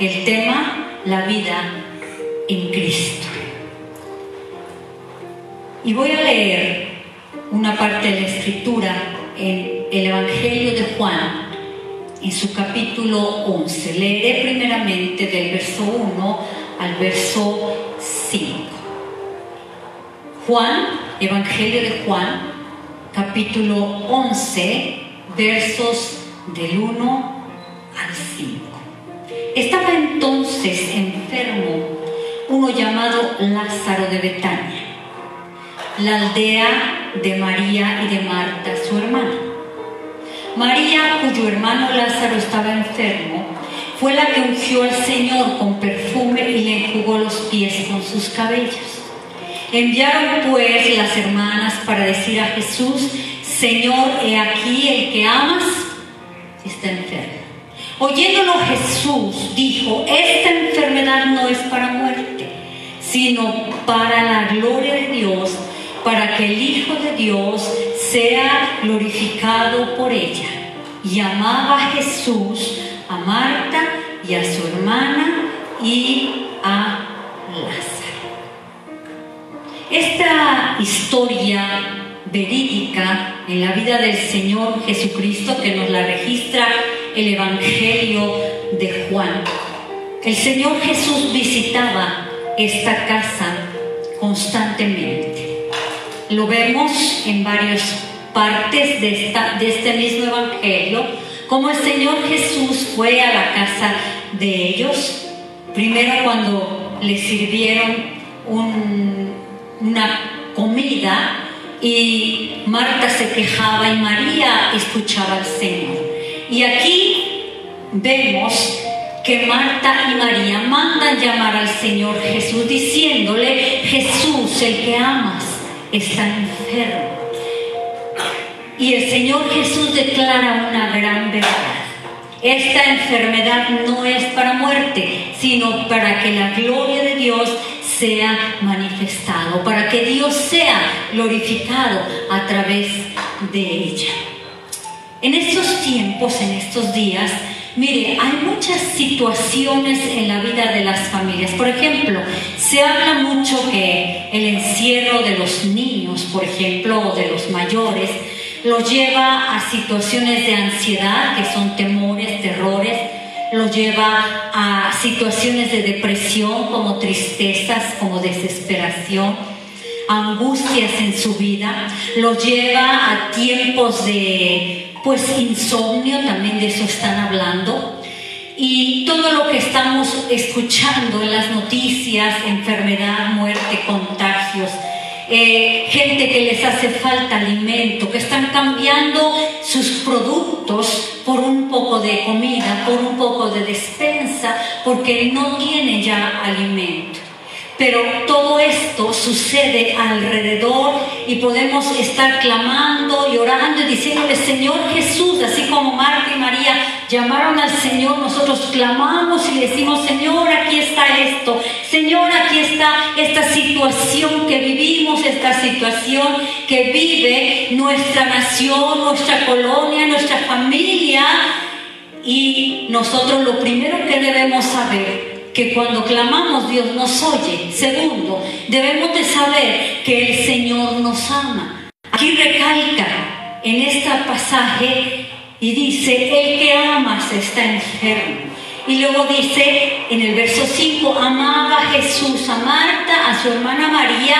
el tema, la vida en Cristo. Y voy a leer una parte de la escritura en el Evangelio de Juan, en su capítulo 11. Leeré primeramente del verso 1 al verso 5. Juan, Evangelio de Juan, capítulo 11, versos del 1 al 5. Estaba entonces enfermo uno llamado Lázaro de Betania, la aldea de María y de Marta, su hermana. María, cuyo hermano Lázaro estaba enfermo, fue la que ungió al Señor con perfume y le enjugó los pies con sus cabellos. Enviaron pues las hermanas para decir a Jesús, Señor, he aquí el que amas está enfermo. Oyéndolo Jesús dijo, esta enfermedad no es para muerte, sino para la gloria de Dios, para que el Hijo de Dios sea glorificado por ella. Y amaba Jesús, a Marta y a su hermana y a Lázaro. Esta historia verídica en la vida del Señor Jesucristo que nos la registra el Evangelio de Juan. El Señor Jesús visitaba esta casa constantemente. Lo vemos en varias partes de, este mismo Evangelio, como el Señor Jesús fue a la casa de ellos, primero cuando le sirvieron una comida y Marta se quejaba y María escuchaba al Señor. Y aquí vemos que Marta y María mandan llamar al Señor Jesús diciéndole, Jesús, el que amas, está enfermo. Y el Señor Jesús declara una gran verdad. Esta enfermedad no es para muerte, sino para que la gloria de Dios sea manifestado, para que Dios sea glorificado a través de ella. En estos tiempos, en estos días, mire, hay muchas situaciones en la vida de las familias. Por ejemplo, se habla mucho que el encierro de los niños, por ejemplo, o de los mayores, los lleva a situaciones de ansiedad, que son temores, terrores, lo lleva a situaciones de depresión, como tristezas, como desesperación, angustias en su vida, lo lleva a tiempos de pues insomnio, también de eso están hablando. Y todo lo que estamos escuchando en las noticias, enfermedad, muerte, contagios, eh, gente que les hace falta alimento, que están cambiando sus productos por un poco de comida, por un poco de despensa, porque no tienen ya alimento. Pero todo esto sucede alrededor y podemos estar clamando y orando y diciéndole, Señor Jesús, así como Marta y María llamaron al Señor, nosotros clamamos y decimos, Señor, aquí está esto, Señor, aquí está esta situación que vivimos, esta situación que vive nuestra nación, nuestra colonia, nuestra familia. Y nosotros lo primero que debemos saber que cuando clamamos Dios nos oye. Segundo, debemos de saber que el Señor nos ama. Aquí recalca en este pasaje y dice, el que amas está enfermo. Y luego dice en el verso 5, amaba Jesús, a Marta, a su hermana María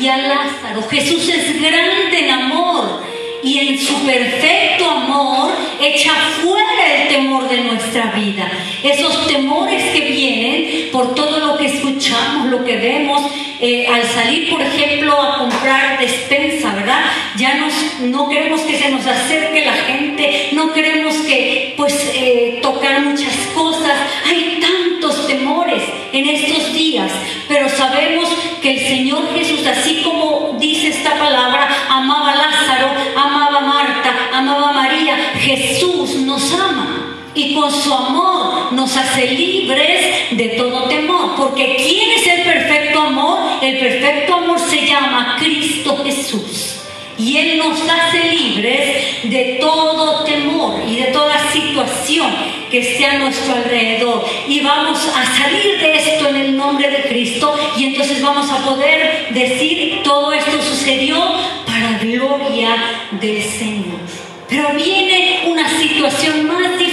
y a Lázaro. Jesús es grande en amor y en su perfecto amor echa fuera temor de nuestra vida. Esos temores que vienen por todo lo que escuchamos, lo que vemos, eh, al salir, por ejemplo, a comprar despensa, ¿verdad? Ya nos, no queremos que se nos acerque la gente, no queremos que, pues, eh, tocar muchas cosas. Hay tantos temores en estos días, pero sabemos que el Señor Jesús, así como dice esta palabra, amaba a Lázaro, amaba Marta, amaba María, Jesús nos ama. Y con su amor nos hace libres de todo temor. Porque ¿quién es el perfecto amor? El perfecto amor se llama Cristo Jesús. Y Él nos hace libres de todo temor y de toda situación que esté a nuestro alrededor. Y vamos a salir de esto en el nombre de Cristo y entonces vamos a poder decir todo esto sucedió para gloria del Señor. Pero viene una situación más difícil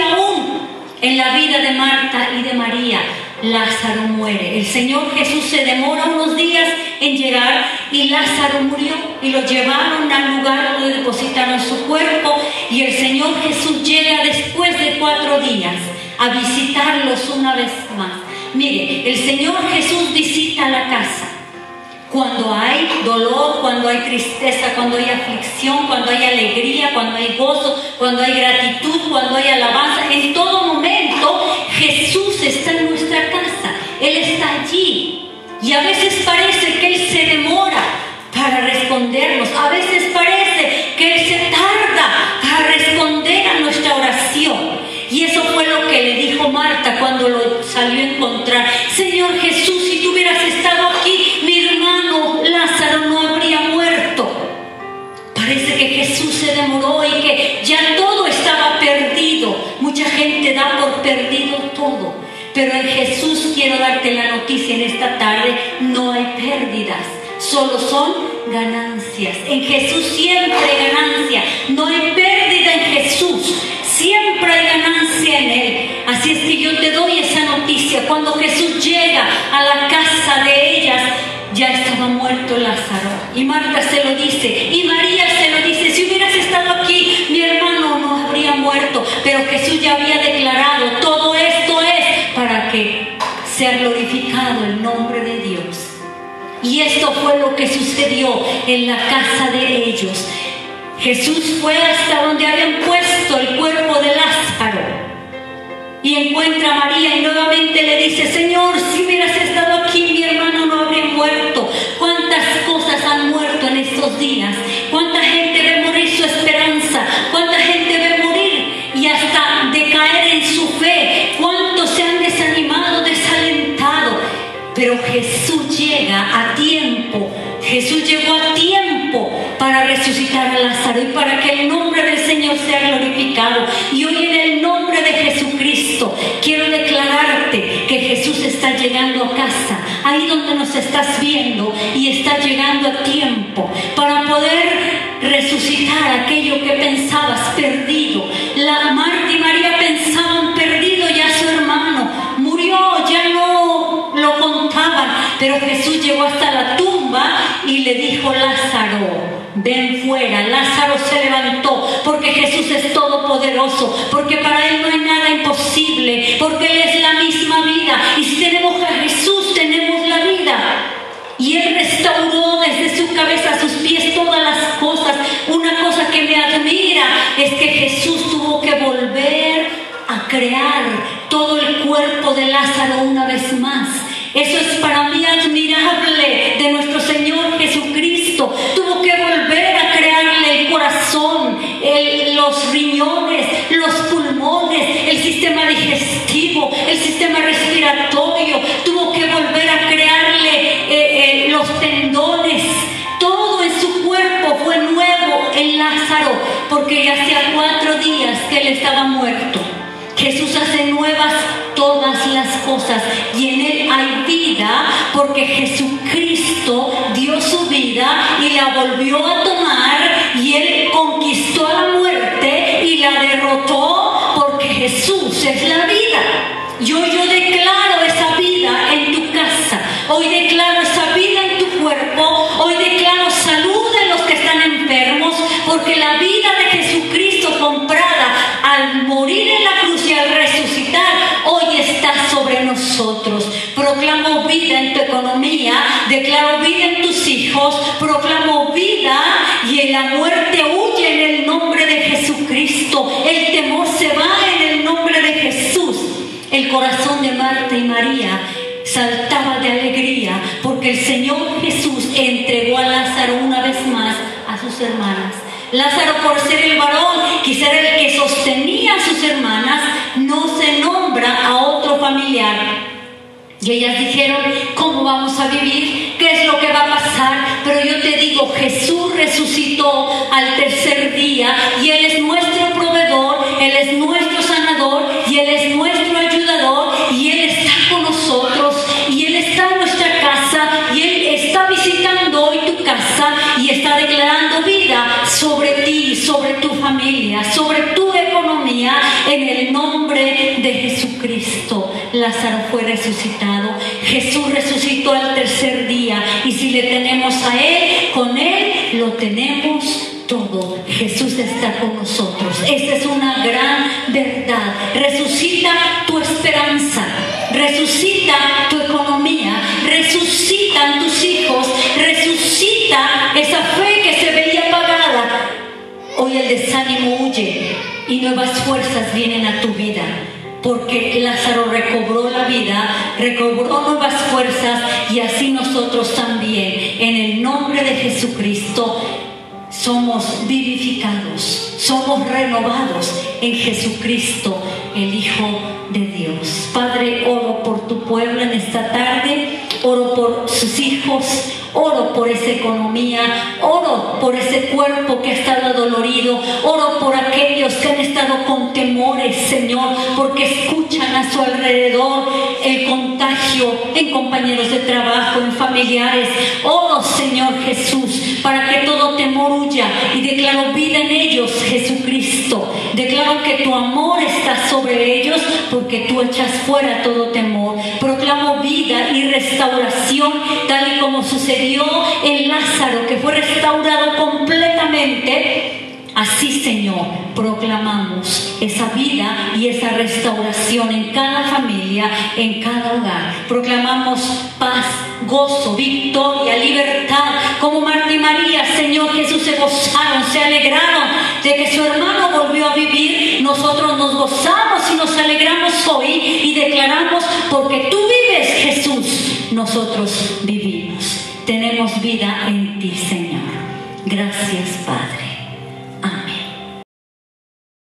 aún en la vida de Marta y de María. Lázaro muere. El Señor Jesús se demora unos días en llegar y Lázaro murió y lo llevaron al lugar donde depositaron su cuerpo y el Señor Jesús llega después de cuatro días a visitarlos una vez más. Mire, el Señor Jesús visita la casa cuando hay dolor, cuando hay tristeza, cuando hay aflicción, cuando hay alegría, cuando hay gozo, cuando hay gratitud, cuando hay alabanza, no hay pérdidas, solo son ganancias. En Jesús siempre hay ganancia, no hay pérdida en Jesús. Siempre hay ganancia en Él. Así es que yo te doy esa noticia. Cuando Jesús llega a la casa de ellas, ya estaba muerto Lázaro. Y Marta se lo dice. Y María se lo dice. Si hubieras estado aquí, mi hermano no habría muerto. Pero Jesús ya había declarado, todo sea glorificado el nombre de Dios. Y esto fue lo que sucedió en la casa de ellos. Jesús fue hasta donde habían puesto el cuerpo de Lázaro y encuentra a María y nuevamente le dice, Señor, si hubieras estado aquí, mi hermano no habría muerto. ¿Cuántas cosas han muerto en estos días? Jesús llegó a tiempo para resucitar a Lázaro y para que el nombre del Señor sea glorificado. Y hoy en el nombre de Jesucristo quiero declararte que Jesús está llegando a casa, ahí donde nos estás viendo y está llegando a tiempo para poder resucitar aquello que pensabas perdido. Lázaro, ven fuera. Lázaro se levantó porque Jesús es todopoderoso, porque para Él no hay nada imposible, porque Él es la misma vida. Y si tenemos a Jesús, tenemos la vida. Y Él restauró desde su cabeza a sus pies todas las cosas. Una cosa que me admira es que Jesús tuvo que volver a crear todo el cuerpo de Lázaro una vez más. Eso es para mí admirable de nuestro Señor Jesucristo. Tuvo que volver a crearle el corazón, los riñones, los pulmones, el sistema digestivo, el sistema respiratorio. Tuvo que volver a crearle eh, eh, los tendones. Todo en su cuerpo fue nuevo en Lázaro, porque ya hacía cuatro días que él estaba muerto. Jesús hace nuevas todas las cosas y en Él hay vida porque Jesucristo dio su vida y la volvió a tomar y Él conquistó a la muerte y la derrotó porque Jesús es la vida. Yo, yo declaro esa vida en tu casa, hoy declaro esa vida en tu cuerpo, hoy declaro salud en los que están enfermos, porque la vida muerte huye en el nombre de Jesucristo. El temor se va en el nombre de Jesús. El corazón de Marta y María saltaba de alegría porque el Señor Jesús entregó a Lázaro una vez más a sus hermanas. Lázaro, por ser el varón, quizá el que sostenía a sus hermanas, no se nombra a otro familiar. Y ellas dijeron, ¿cómo vamos a vivir? ¿Qué es lo que va a pasar? Pero yo te digo, Jesús resucitó al tercer día y Él es nuestro proveedor, Él es nuestro sanador y Él es nuestro ayudador y Él está con nosotros y Él está en nuestra casa y Él está visitando hoy tu casa y está declarando vida sobre ti, sobre tu familia, sobre tu economía en el nombre de Jesucristo. Lázaro fue resucitado. Jesús resucitó al tercer día y si le tenemos a Él, con Él lo tenemos todo. Jesús está con nosotros. Esta es una gran verdad. Resucita tu esperanza, resucita tu economía, resucitan tus hijos, resucita esa fe que se veía apagada. Hoy el desánimo huye y nuevas fuerzas vienen a tu vida. Porque Lázaro recobró la vida, recobró nuevas fuerzas y así nosotros también. En el nombre de Jesucristo somos vivificados, somos renovados en Jesucristo, el Hijo de Dios. Padre, oro por tu pueblo en esta tarde, por sus hijos, oro por esa economía, oro por ese cuerpo que ha estado dolorido, oro por aquellos que han estado con temores, Señor, porque escuchan a su alrededor el contagio en compañeros de trabajo, en familiares. Oro, Señor Jesús, para que todo temor huya y declaro vida en ellos, Jesucristo. Declaro que tu amor está sobre ellos porque tú echas fuera todo temor. Proclamo vida y restauración tal y como sucedió en Lázaro, que fue restaurado completamente. Así, Señor, proclamamos esa vida y esa restauración en cada familia, en cada hogar. Proclamamos paz, gozo, victoria, libertad. Como Marta y María, Señor Jesús, se gozaron, se alegraron de que su hermano. Nosotros nos gozamos y nos alegramos hoy y declaramos, porque tú vives, Jesús, nosotros vivimos. Tenemos vida en ti, Señor. Gracias, Padre.